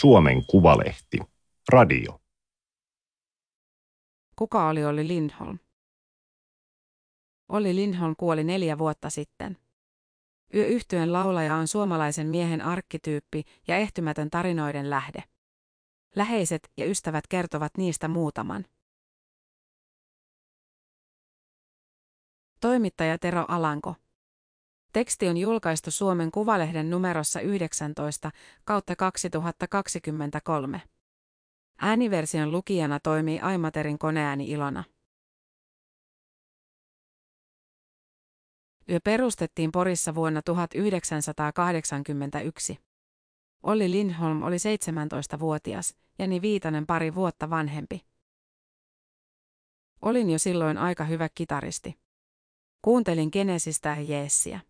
Suomen Kuvalehti. Radio. Kuka oli Olli Lindholm? Olli Lindholm kuoli neljä vuotta sitten. Yöyhtyön laulaja on suomalaisen miehen arkkityyppi ja ehtymätön tarinoiden lähde. Läheiset ja ystävät kertovat niistä muutaman. Toimittaja Tero Alanko. Teksti on julkaistu Suomen Kuvalehden numerossa 19 kautta 2023. Ääniversion lukijana toimii Aimaterin koneääni Ilona. Yö perustettiin Porissa vuonna 1981. Olli Lindholm oli 17-vuotias, Jani Viitanen pari vuotta vanhempi. Olin jo silloin aika hyvä kitaristi. Kuuntelin Genesistä ja Jeessiä.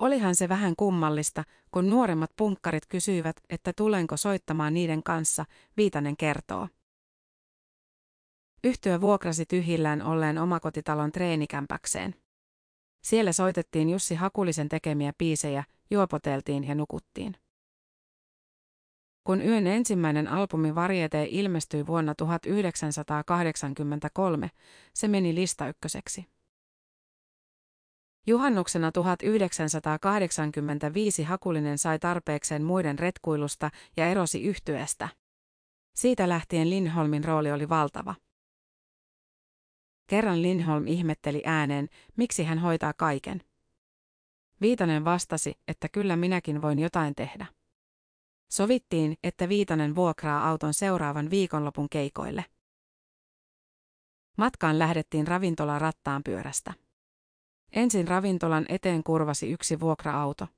Olihan se vähän kummallista, kun nuoremmat punkkarit kysyivät, että tulenko soittamaan niiden kanssa, Viitanen kertoo. Yhtyö vuokrasi tyhjillään olleen omakotitalon treenikämpäkseen. Siellä soitettiin Jussi Hakulisen tekemiä biisejä, juopoteltiin ja nukuttiin. Kun yön ensimmäinen albumi Variete ilmestyi vuonna 1983, se meni listaykköseksi. Juhannuksena 1985 Hakulinen sai tarpeekseen muiden retkuilusta ja erosi yhtyeestä. Siitä lähtien Lindholmin rooli oli valtava. Kerran Lindholm ihmetteli ääneen, miksi hän hoitaa kaiken. Viitanen vastasi, että kyllä minäkin voin jotain tehdä. Sovittiin, että Viitanen vuokraa auton seuraavan viikonlopun keikoille. Matkaan lähdettiin ravintola rattaan pyörästä. Ensin ravintolan eteen kurvasi yksi vuokra-auto.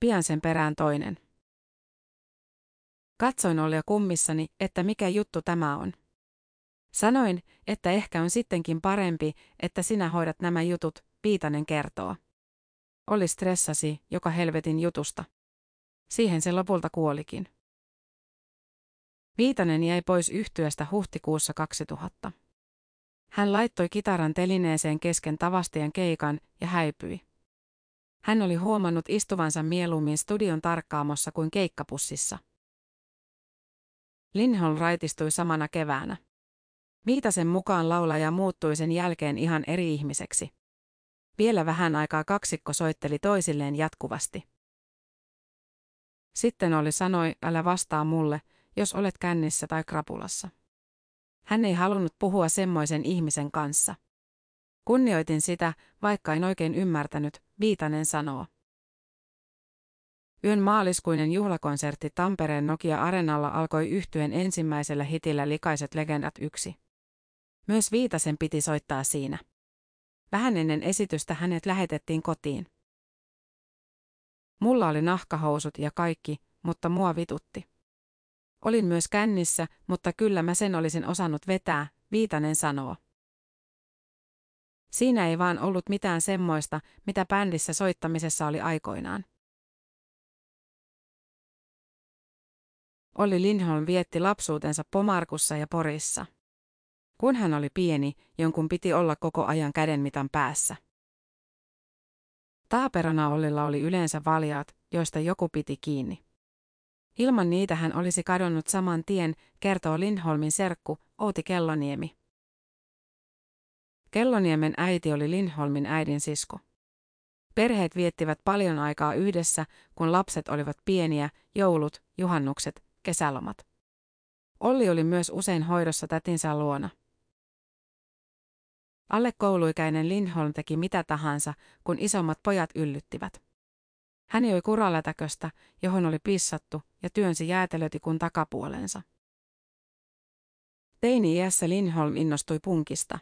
Pian sen perään toinen. Katsoin Ollia kummissani, että mikä juttu tämä on. Sanoin, että ehkä on sittenkin parempi, että sinä hoidat nämä jutut, Viitanen kertoo. Oli stressasi, joka helvetin jutusta. Siihen se lopulta kuolikin. Viitanen jäi pois yhtyöstä huhtikuussa 2000. Hän laittoi kitaran telineeseen kesken tavastien keikan ja häipyi. Hän oli huomannut istuvansa mieluummin studion tarkkaamossa kuin keikkapussissa. Lindholm raitistui samana keväänä. Viitasen mukaan laulaja muuttui sen jälkeen ihan eri ihmiseksi. Vielä vähän aikaa kaksikko soitteli toisilleen jatkuvasti. Sitten oli sanoi, älä vastaa mulle, jos olet kännissä tai krapulassa. Hän ei halunnut puhua semmoisen ihmisen kanssa. Kunnioitin sitä, vaikka en oikein ymmärtänyt, Viitanen sanoo. Yön maaliskuinen juhlakonsertti Tampereen Nokia Arenalla alkoi yhtyen ensimmäisellä hitillä Likaiset legendat yksi. Myös Viitasen piti soittaa siinä. Vähän ennen esitystä hänet lähetettiin kotiin. Mulla oli nahkahousut ja kaikki, mutta mua vitutti. Olin myös kännissä, mutta kyllä mä sen olisin osannut vetää, Viitanen sanoo. Siinä ei vaan ollut mitään semmoista, mitä bändissä soittamisessa oli aikoinaan. Olli Lindholm vietti lapsuutensa Pomarkussa ja Porissa. Kun hän oli pieni, jonkun piti olla koko ajan kädenmitan päässä. Taaperana Ollilla oli yleensä valjaat, joista joku piti kiinni. Ilman niitä hän olisi kadonnut saman tien, kertoo Lindholmin serkku Outi Kelloniemi. Kelloniemen äiti oli Lindholmin äidin sisko. Perheet viettivät paljon aikaa yhdessä, kun lapset olivat pieniä, joulut, juhannukset, kesälomat. Olli oli myös usein hoidossa tätinsä luona. Alle kouluikäinen Lindholm teki mitä tahansa, kun isommat pojat yllyttivät. Hän joi kuralätäköstä, johon oli pissattu, ja työnsi jäätelötikun takapuolensa. Teini-iässä Lindholm innostui punkista.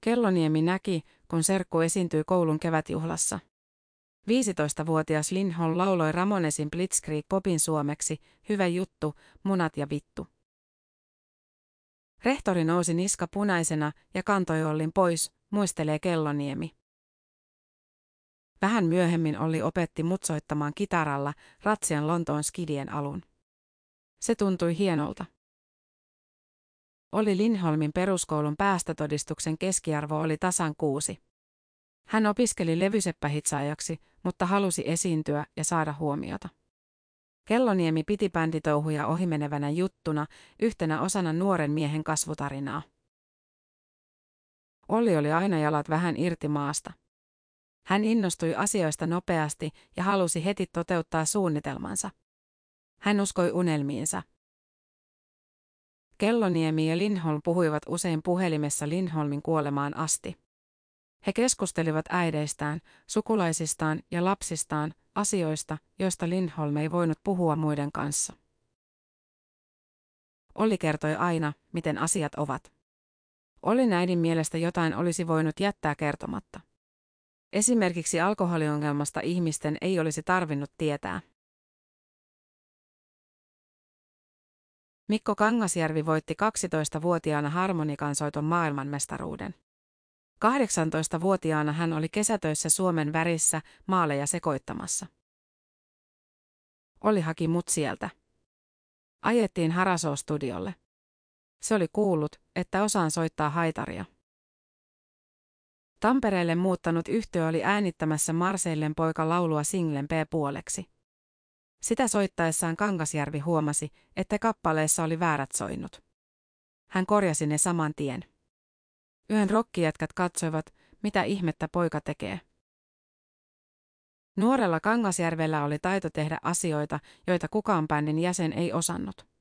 Kelloniemi näki, kun serkku esiintyi koulun kevätjuhlassa. 15-vuotias Lindholm lauloi Ramonesin Blitzkrieg popin suomeksi, hyvä juttu, munat ja vittu. Rehtori nousi niska punaisena ja kantoi Ollin pois, muistelee Kelloniemi. Vähän myöhemmin Olli opetti mut soittamaan kitaralla Ratsian Lontoon skidien alun. Se tuntui hienolta. Oli Lindholmin peruskoulun päästötodistuksen keskiarvo oli tasan kuusi. Hän opiskeli levyseppähitsaajaksi, mutta halusi esiintyä ja saada huomiota. Kelloniemi piti bänditouhuja ohimenevänä juttuna, yhtenä osana nuoren miehen kasvutarinaa. Olli oli aina jalat vähän irti maasta. Hän innostui asioista nopeasti ja halusi heti toteuttaa suunnitelmansa. Hän uskoi unelmiinsa. Kelloniemi ja Lindholm puhuivat usein puhelimessa Lindholmin kuolemaan asti. He keskustelivat äideistään, sukulaisistaan ja lapsistaan, asioista, joista Lindholm ei voinut puhua muiden kanssa. Olli kertoi aina, miten asiat ovat. Olli äidin mielestä jotain olisi voinut jättää kertomatta. Esimerkiksi alkoholiongelmasta ihmisten ei olisi tarvinnut tietää. Mikko Kangasjärvi voitti 12-vuotiaana harmonikansoiton maailmanmestaruuden. 18-vuotiaana hän oli kesätöissä Suomen värissä maaleja sekoittamassa. Oli haki mut sieltä. Ajettiin Harasoo-studiolle. Se oli kuullut, että osaan soittaa haitaria. Tampereelle muuttanut yhtiö oli äänittämässä Marseillen poika laulua singlen P-puoleksi. Sitä soittaessaan Kangasjärvi huomasi, että kappaleessa oli väärät soinnut. Hän korjasi ne saman tien. Yön rokkijätkät katsoivat, mitä ihmettä poika tekee. Nuorella Kangasjärvellä oli taito tehdä asioita, joita kukaan bändin jäsen ei osannut.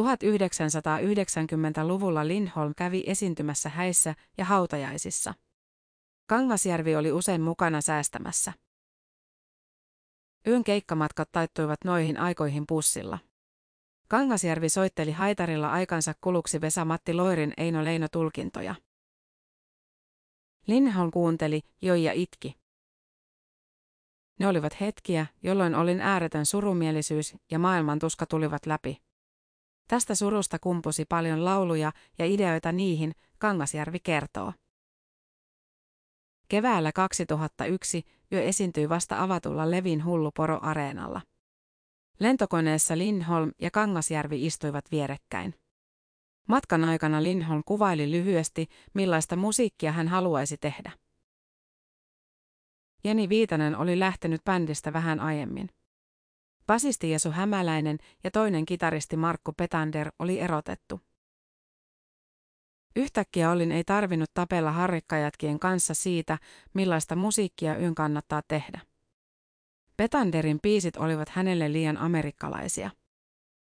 1990-luvulla Lindholm kävi esiintymässä häissä ja hautajaisissa. Kangasjärvi oli usein mukana säästämässä. Yön keikkamatkat taittuivat noihin aikoihin pussilla. Kangasjärvi soitteli haitarilla aikansa kuluksi Vesa-Matti Loirin Eino Leino tulkintoja. Lindholm kuunteli, joi ja itki. Ne olivat hetkiä, jolloin olin ääretön surumielisyys ja maailman tuska tulivat läpi. Tästä surusta kumpusi paljon lauluja ja ideoita niihin, Kangasjärvi kertoo. Keväällä 2001 yö esiintyi vasta avatulla Levin hulluporo-areenalla. Lentokoneessa Lindholm ja Kangasjärvi istuivat vierekkäin. Matkan aikana Lindholm kuvaili lyhyesti, millaista musiikkia hän haluaisi tehdä. Jeni Viitanen oli lähtenyt bändistä vähän aiemmin. Basisti Jesu Hämäläinen ja toinen kitaristi Markku Petander oli erotettu. Yhtäkkiä Olin ei tarvinnut tapella harrikkajätkien kanssa siitä, millaista musiikkia yön kannattaa tehdä. Petanderin piisit olivat hänelle liian amerikkalaisia.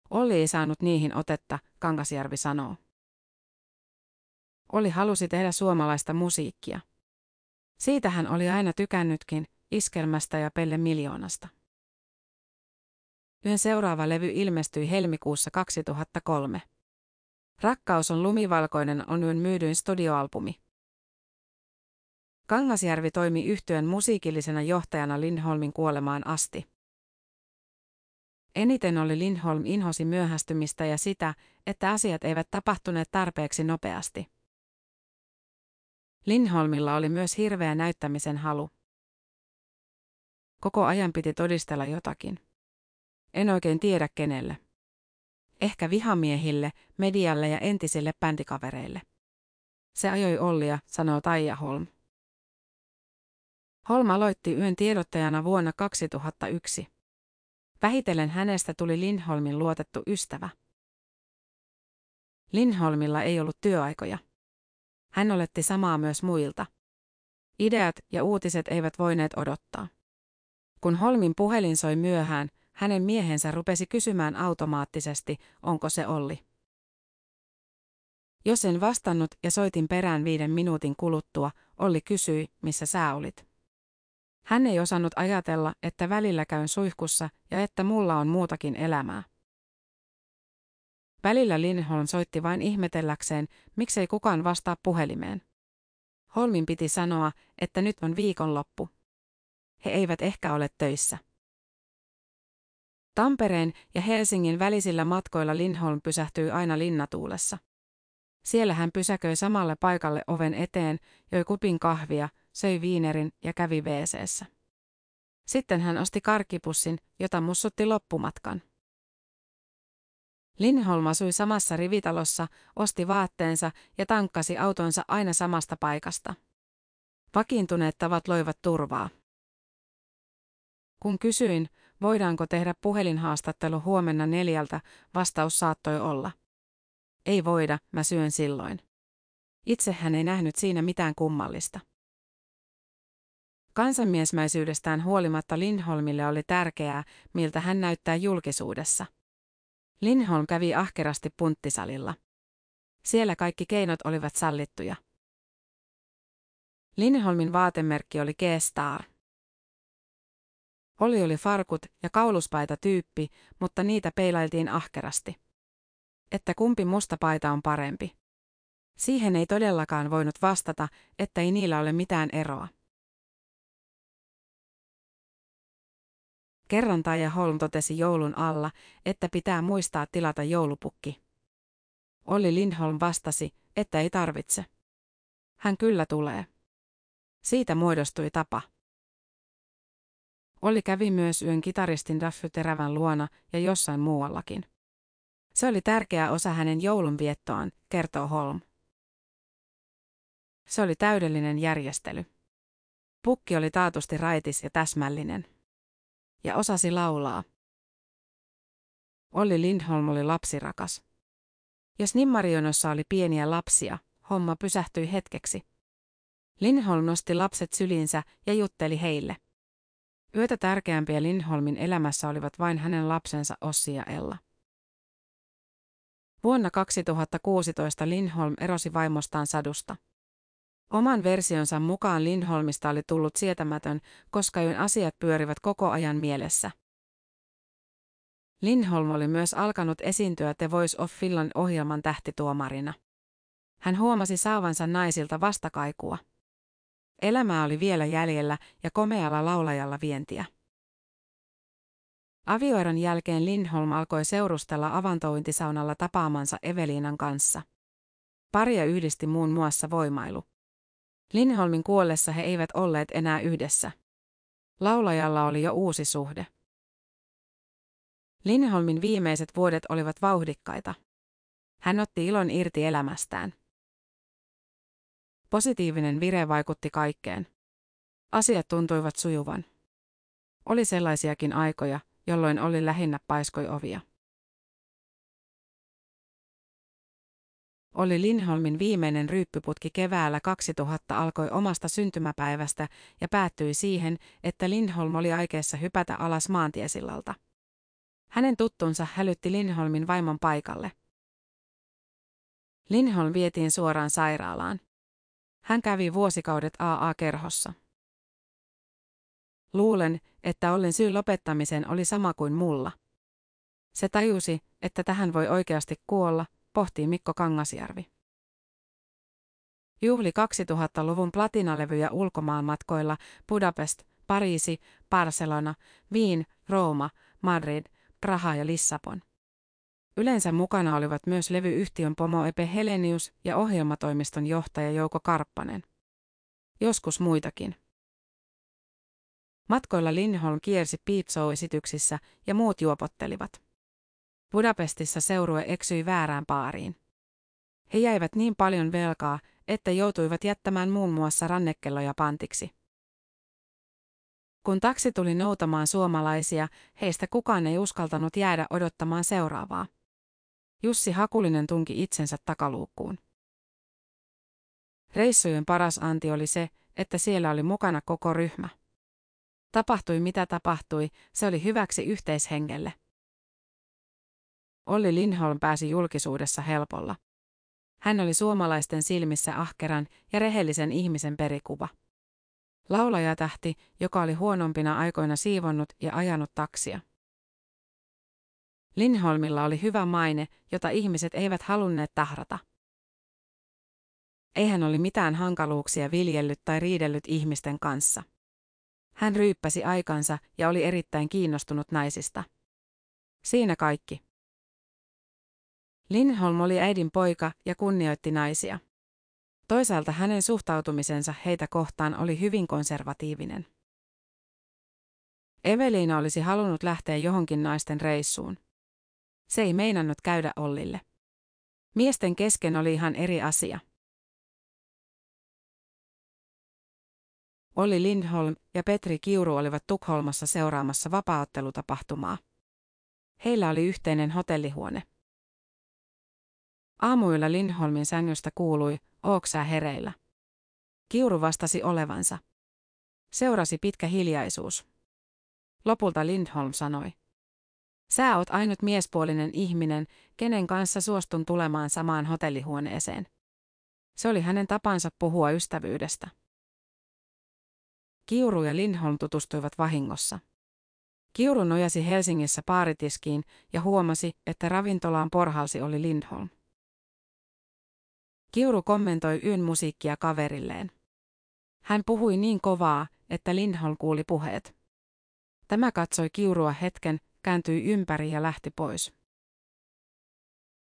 Olli ei saanut niihin otetta, Kangasjärvi sanoo. Oli halusi tehdä suomalaista musiikkia. Siitä hän oli aina tykännytkin, iskelmästä ja pelle miljoonasta. Yön seuraava levy ilmestyi helmikuussa 2003. Rakkaus on lumivalkoinen on yön myydyin studioalbumi. Kangasjärvi toimi yhtyön musiikillisena johtajana Lindholmin kuolemaan asti. Eniten oli Lindholm inhosi myöhästymistä ja sitä, että asiat eivät tapahtuneet tarpeeksi nopeasti. Lindholmilla oli myös hirveä näyttämisen halu. Koko ajan piti todistella jotakin. En oikein tiedä kenelle. Ehkä vihamiehille, medialle ja entisille bändikavereille. Se ajoi Ollia, sanoo Taija Holm. Holm aloitti yön tiedottajana vuonna 2001. Vähitellen hänestä tuli Lindholmin luotettu ystävä. Lindholmilla ei ollut työaikoja. Hän oletti samaa myös muilta. Ideat ja uutiset eivät voineet odottaa. Kun Holmin puhelin soi myöhään, hänen miehensä rupesi kysymään automaattisesti, onko se Olli. Jos en vastannut ja soitin perään viiden minuutin kuluttua, Olli kysyi, missä sä olit. Hän ei osannut ajatella, että välillä käyn suihkussa ja että mulla on muutakin elämää. Välillä Lindholm soitti vain ihmetelläkseen, miksei kukaan vastaa puhelimeen. Holmin piti sanoa, että nyt on viikonloppu. He eivät ehkä ole töissä. Tampereen ja Helsingin välisillä matkoilla Lindholm pysähtyi aina linnatuulessa. Siellä hän pysäköi samalle paikalle oven eteen, joi kupin kahvia, söi viinerin ja kävi wc Sitten hän osti karkipussin, jota mussutti loppumatkan. Lindholm asui samassa rivitalossa, osti vaatteensa ja tankkasi autonsa aina samasta paikasta. Vakiintuneet tavat loivat turvaa. Kun kysyin, Voidaanko tehdä puhelinhaastattelu huomenna neljältä, vastaus saattoi olla. Ei voida, mä syön silloin. Itse hän ei nähnyt siinä mitään kummallista. Kansanmiesmäisyydestään huolimatta Lindholmille oli tärkeää, miltä hän näyttää julkisuudessa. Lindholm kävi ahkerasti punttisalilla. Siellä kaikki keinot olivat sallittuja. Lindholmin vaatemerkki oli G-Star. Oli oli farkut ja kauluspaita tyyppi, mutta niitä peilailtiin ahkerasti. Että kumpi musta paita on parempi. Siihen ei todellakaan voinut vastata, että ei niillä ole mitään eroa. Kerran Taija Holm totesi joulun alla, että pitää muistaa tilata joulupukki. Olli Lindholm vastasi, että ei tarvitse. Hän kyllä tulee. Siitä muodostui tapa. Olli kävi myös yön kitaristin Daffy Terävän luona ja jossain muuallakin. Se oli tärkeä osa hänen joulunviettoaan, kertoo Holm. Se oli täydellinen järjestely. Pukki oli taatusti raitis ja täsmällinen. Ja osasi laulaa. Olli Lindholm oli lapsirakas. Jos Nimmarionossa oli pieniä lapsia, homma pysähtyi hetkeksi. Lindholm nosti lapset syliinsä ja jutteli heille. Yötä tärkeämpiä Lindholmin elämässä olivat vain hänen lapsensa Ossi ja Ella. Vuonna 2016 Lindholm erosi vaimostaan sadusta. Oman versionsa mukaan Lindholmista oli tullut sietämätön, koska yön asiat pyörivät koko ajan mielessä. Lindholm oli myös alkanut esiintyä The Voice of Finland ohjelman tähtituomarina. Hän huomasi saavansa naisilta vastakaikua. Elämää oli vielä jäljellä ja komealla laulajalla vientiä. Avioeron jälkeen Lindholm alkoi seurustella avantointisaunalla tapaamansa Eveliinan kanssa. Paria yhdisti muun muassa voimailu. Lindholmin kuollessa he eivät olleet enää yhdessä. Laulajalla oli jo uusi suhde. Lindholmin viimeiset vuodet olivat vauhdikkaita. Hän otti ilon irti elämästään. Positiivinen vire vaikutti kaikkeen. Asiat tuntuivat sujuvan. Oli sellaisiakin aikoja, jolloin oli lähinnä paiskoi ovia. Oli Lindholmin viimeinen ryyppyputki keväällä 2000 alkoi omasta syntymäpäivästä ja päättyi siihen, että Lindholm oli aikeessa hypätä alas maantiesillalta. Hänen tuttunsa hälytti Lindholmin vaimon paikalle. Lindholm vietiin suoraan sairaalaan. Hän kävi vuosikaudet AA-kerhossa. Luulen, että Ollen syy lopettamiseen oli sama kuin mulla. Se tajusi, että tähän voi oikeasti kuolla, pohtii Mikko Kangasjärvi. Juhli 2000-luvun platinalevyjä ulkomaanmatkoilla Budapest, Pariisi, Barcelona, Wien, Rooma, Madrid, Praha ja Lissabon. Yleensä mukana olivat myös levyyhtiön pomo Epe Helenius ja ohjelmatoimiston johtaja Jouko Karppanen. Joskus muitakin. Matkoilla Lindholm kiersi Peep-esityksissä ja muut juopottelivat. Budapestissa seurue eksyi väärään paariin. He jäivät niin paljon velkaa, että joutuivat jättämään muun muassa rannekelloja pantiksi. Kun taksi tuli noutamaan suomalaisia, heistä kukaan ei uskaltanut jäädä odottamaan seuraavaa. Jussi Hakulinen tunki itsensä takaluukkuun. Reissujen paras anti oli se, että siellä oli mukana koko ryhmä. Tapahtui mitä tapahtui, se oli hyväksi yhteishengelle. Olli Lindholm pääsi julkisuudessa helpolla. Hän oli suomalaisten silmissä ahkeran ja rehellisen ihmisen perikuva. Laulajatähti, joka oli huonompina aikoina siivonnut ja ajanut taksia. Lindholmilla oli hyvä maine, jota ihmiset eivät halunneet tahrata. Ei hän oli mitään hankaluuksia viljellyt tai riidellyt ihmisten kanssa. Hän ryyppäsi aikansa ja oli erittäin kiinnostunut naisista. Siinä kaikki. Lindholm oli äidin poika ja kunnioitti naisia. Toisaalta hänen suhtautumisensa heitä kohtaan oli hyvin konservatiivinen. Eveliina olisi halunnut lähteä johonkin naisten reissuun. Se ei meinannut käydä Ollille. Miesten kesken oli ihan eri asia. Olli Lindholm ja Petri Kiuru olivat Tukholmassa seuraamassa vapaaottelutapahtumaa. Heillä oli yhteinen hotellihuone. Aamuilla Lindholmin sängystä kuului, ooksää hereillä. Kiuru vastasi olevansa. Seurasi pitkä hiljaisuus. Lopulta Lindholm sanoi. Sä oot ainut miespuolinen ihminen, kenen kanssa suostun tulemaan samaan hotellihuoneeseen. Se oli hänen tapansa puhua ystävyydestä. Kiuru ja Lindholm tutustuivat vahingossa. Kiuru nojasi Helsingissä paaritiskiin ja huomasi, että ravintolaan porhalsi oli Lindholm. Kiuru kommentoi yön musiikkia kaverilleen. Hän puhui niin kovaa, että Lindholm kuuli puheet. Tämä katsoi Kiurua hetken, kääntyi ympäri ja lähti pois.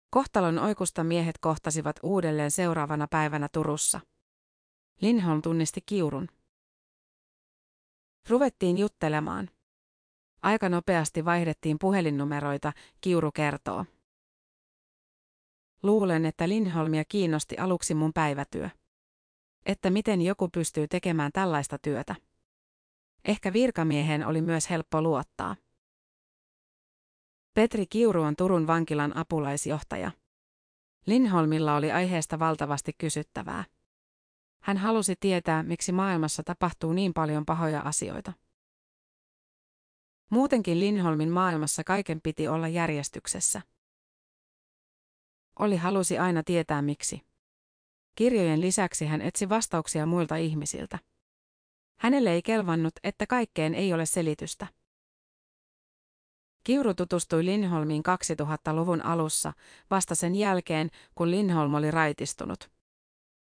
Kohtalon oikusta miehet kohtasivat uudelleen seuraavana päivänä Turussa. Lindholm tunnisti Kiurun. Ruvettiin juttelemaan. Aika nopeasti vaihdettiin puhelinnumeroita, Kiuru kertoo. Luulen, että Lindholmia kiinnosti aluksi mun päivätyö. Että miten joku pystyy tekemään tällaista työtä. Ehkä virkamiehen oli myös helppo luottaa. Petri Kiuru on Turun vankilan apulaisjohtaja. Lindholmilla oli aiheesta valtavasti kysyttävää. Hän halusi tietää, miksi maailmassa tapahtuu niin paljon pahoja asioita. Muutenkin Lindholmin maailmassa kaiken piti olla järjestyksessä. Oli halusi aina tietää miksi. Kirjojen lisäksi hän etsi vastauksia muilta ihmisiltä. Hänelle ei kelvannut, että kaikkeen ei ole selitystä. Kiuru tutustui Lindholmiin 2000-luvun alussa, vasta sen jälkeen, kun Lindholm oli raitistunut.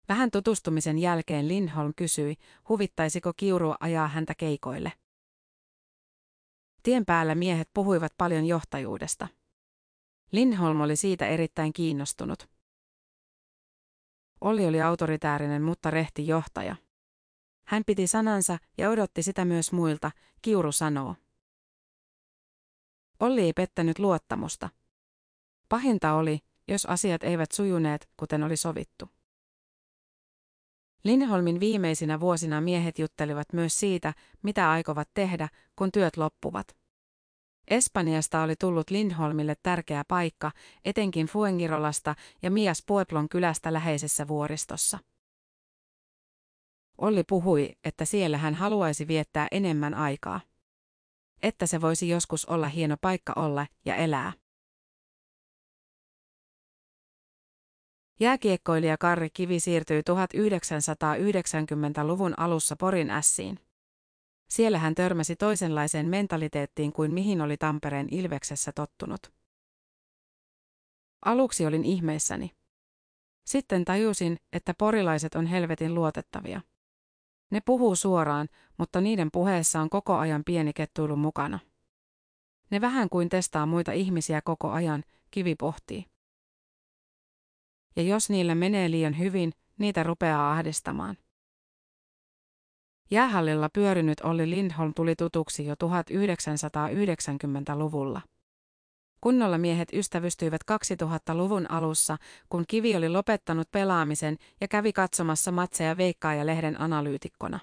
Vähän tutustumisen jälkeen Lindholm kysyi, huvittaisiko Kiuru ajaa häntä keikoille. Tien päällä miehet puhuivat paljon johtajuudesta. Lindholm oli siitä erittäin kiinnostunut. Olli oli autoritäärinen, mutta rehti johtaja. Hän piti sanansa ja odotti sitä myös muilta, Kiuru sanoo. Olli ei pettänyt luottamusta. Pahinta oli, jos asiat eivät sujuneet, kuten oli sovittu. Lindholmin viimeisinä vuosina miehet juttelivat myös siitä, mitä aikovat tehdä, kun työt loppuvat. Espanjasta oli tullut Lindholmille tärkeä paikka, etenkin Fuengirolasta ja Mias Pueblon kylästä läheisessä vuoristossa. Olli puhui, että siellä hän haluaisi viettää enemmän aikaa. Että se voisi joskus olla hieno paikka olla ja elää. Jääkiekkoilija Karri Kivi siirtyi 1990-luvun alussa Porin ässiin. Siellä hän törmäsi toisenlaiseen mentaliteettiin kuin mihin oli Tampereen Ilveksessä tottunut. Aluksi olin ihmeissäni. Sitten tajusin, että porilaiset on helvetin luotettavia. Ne puhuu suoraan, mutta niiden puheessa on koko ajan pieni kettuilu mukana. Ne vähän kuin testaa muita ihmisiä koko ajan, kivi pohtii. Ja jos niillä menee liian hyvin, niitä rupeaa ahdistamaan. Jäähallilla pyörinyt Olli Lindholm tuli tutuksi jo 1990-luvulla. Kunnolla miehet ystävystyivät 2000-luvun alussa, kun Kivi oli lopettanut pelaamisen ja kävi katsomassa matseja Veikkaa ja lehden analyytikkona.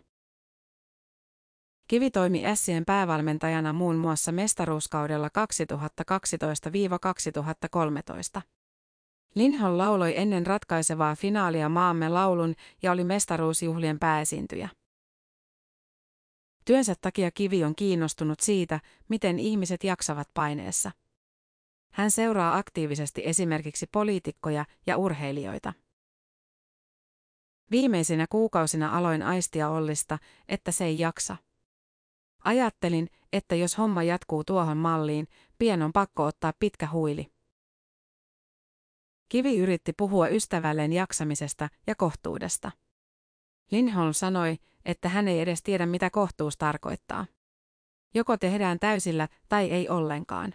Kivi toimi Essien päävalmentajana muun muassa mestaruuskaudella 2012-2013. Lindholm lauloi ennen ratkaisevaa finaalia maamme laulun ja oli mestaruusjuhlien pääesiintyjä. Työnsä takia Kivi on kiinnostunut siitä, miten ihmiset jaksavat paineessa. Hän seuraa aktiivisesti esimerkiksi poliitikkoja ja urheilijoita. Viimeisinä kuukausina aloin aistia Ollista, että se ei jaksa. Ajattelin, että jos homma jatkuu tuohon malliin, pian on pakko ottaa pitkä huili. Kivi yritti puhua ystävälleen jaksamisesta ja kohtuudesta. Lindholm sanoi, että hän ei edes tiedä mitä kohtuus tarkoittaa. Joko tehdään täysillä tai ei ollenkaan.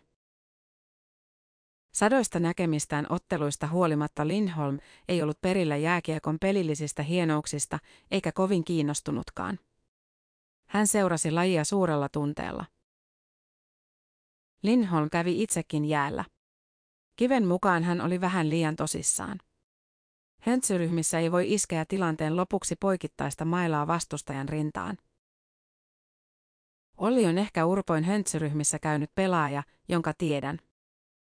Sadoista näkemistään otteluista huolimatta Lindholm ei ollut perillä jääkiekon pelillisistä hienouksista eikä kovin kiinnostunutkaan. Hän seurasi lajia suurella tunteella. Lindholm kävi itsekin jäällä. Kiven mukaan hän oli vähän liian tosissaan. Höntsyryhmissä ei voi iskeä tilanteen lopuksi poikittaista mailaa vastustajan rintaan. Olli on ehkä urpoin höntsyryhmissä käynyt pelaaja, jonka tiedän.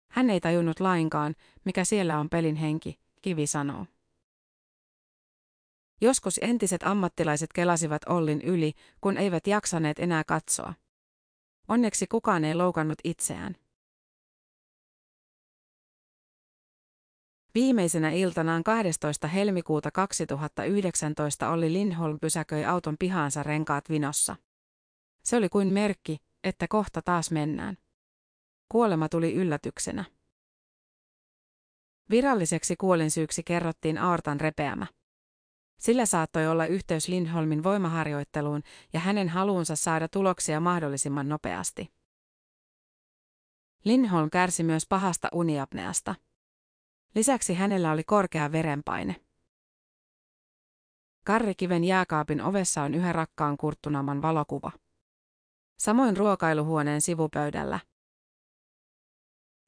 Hän ei tajunnut lainkaan, mikä siellä on pelin henki, Kivi sanoo. Joskus entiset ammattilaiset kelasivat Ollin yli, kun eivät jaksaneet enää katsoa. Onneksi kukaan ei loukannut itseään. Viimeisenä iltanaan 12. helmikuuta 2019 Olli Lindholm pysäköi auton pihaansa renkaat vinossa. Se oli kuin merkki, että kohta taas mennään. Kuolema tuli yllätyksenä. Viralliseksi kuolinsyyksi kerrottiin aortan repeämä. Sillä saattoi olla yhteys Lindholmin voimaharjoitteluun ja hänen haluunsa saada tuloksia mahdollisimman nopeasti. Lindholm kärsi myös pahasta uniapneasta. Lisäksi hänellä oli korkea verenpaine. Karrikiven jääkaapin ovessa on yhä rakkaan kurttunaman valokuva. Samoin ruokailuhuoneen sivupöydällä.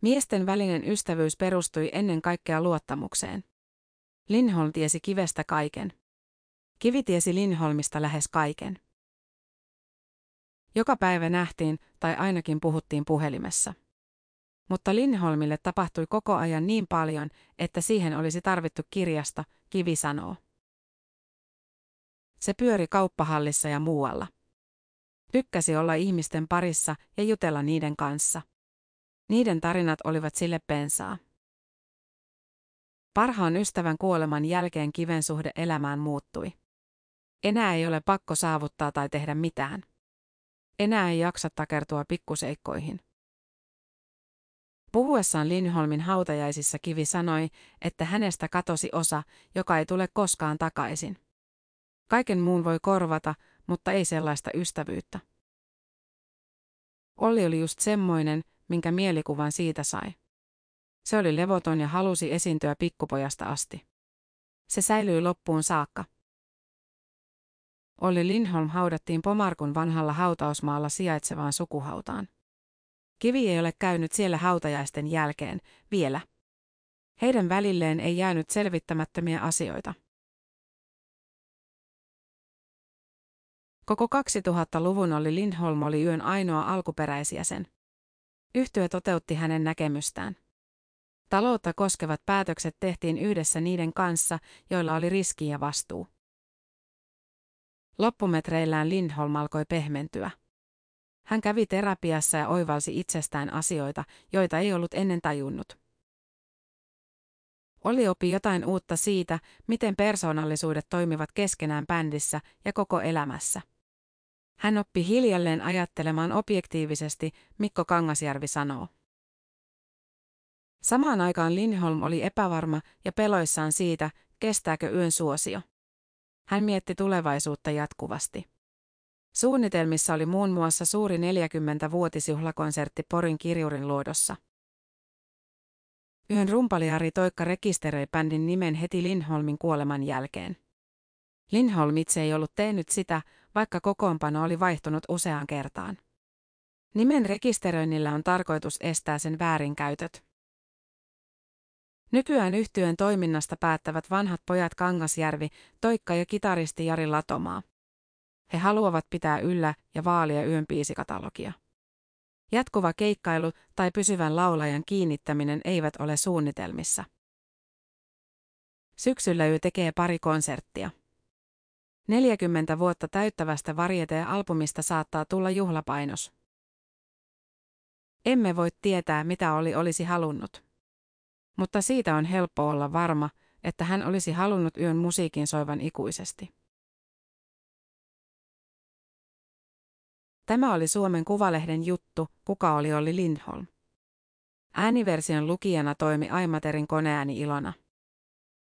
Miesten välinen ystävyys perustui ennen kaikkea luottamukseen. Lindholm tiesi kivestä kaiken. Kivi tiesi Lindholmista lähes kaiken. Joka päivä nähtiin, tai ainakin puhuttiin puhelimessa. Mutta Lindholmille tapahtui koko ajan niin paljon, että siihen olisi tarvittu kirjasta, Kivi sanoo. Se pyöri kauppahallissa ja muualla. Tykkäsi olla ihmisten parissa ja jutella niiden kanssa. Niiden tarinat olivat sille pensaa. Parhaan ystävän kuoleman jälkeen kiven suhde elämään muuttui. Enää ei ole pakko saavuttaa tai tehdä mitään. Enää ei jaksa takertua pikkuseikkoihin. Puhuessaan Lindholmin hautajaisissa Kivi sanoi, että hänestä katosi osa, joka ei tule koskaan takaisin. Kaiken muun voi korvata, mutta ei sellaista ystävyyttä. Olli oli just semmoinen, minkä mielikuvan siitä sai. Se oli levoton ja halusi esiintyä pikkupojasta asti. Se säilyi loppuun saakka. Olli Lindholm haudattiin Pomarkun vanhalla hautausmaalla sijaitsevaan sukuhautaan. Kivi ei ole käynyt siellä hautajaisten jälkeen, vielä. Heidän välilleen ei jäänyt selvittämättömiä asioita. Koko 2000-luvun oli Lindholm oli yön ainoa alkuperäisjäsen. Yhtye toteutti hänen näkemystään. Taloutta koskevat päätökset tehtiin yhdessä niiden kanssa, joilla oli riski ja vastuu. Loppumetreillään Lindholm alkoi pehmentyä. Hän kävi terapiassa ja oivalsi itsestään asioita, joita ei ollut ennen tajunnut. Oli opi jotain uutta siitä, miten persoonallisuudet toimivat keskenään bändissä ja koko elämässä. Hän oppi hiljalleen ajattelemaan objektiivisesti, Mikko Kangasjärvi sanoo. Samaan aikaan Lindholm oli epävarma ja peloissaan siitä, kestääkö yön suosio. Hän mietti tulevaisuutta jatkuvasti. Suunnitelmissa oli muun muassa suuri 40-vuotisjuhlakonsertti Porin kirjurin luodossa. Yhden rumpali Ari Toikka rekisteröi bändin nimen heti Lindholmin kuoleman jälkeen. Lindholm itse ei ollut tehnyt sitä, vaikka kokoonpano oli vaihtunut useaan kertaan. Nimen rekisteröinnillä on tarkoitus estää sen väärinkäytöt. Nykyään yhtyön toiminnasta päättävät vanhat pojat Kangasjärvi, Toikka ja kitaristi Jari Latomaa. He haluavat pitää yllä ja vaalia yön biisikatalogia. Jatkuva keikkailu tai pysyvän laulajan kiinnittäminen eivät ole suunnitelmissa. Syksyllä yö tekee pari konserttia. 40 vuotta täyttävästä varieteen-albumista saattaa tulla juhlapainos. Emme voi tietää, mitä oli olisi halunnut. Mutta siitä on helppo olla varma, että hän olisi halunnut yön musiikin soivan ikuisesti. Tämä oli Suomen Kuvalehden juttu, kuka oli Olli Lindholm. Ääniversion lukijana toimi Aimaterin koneääni Ilona.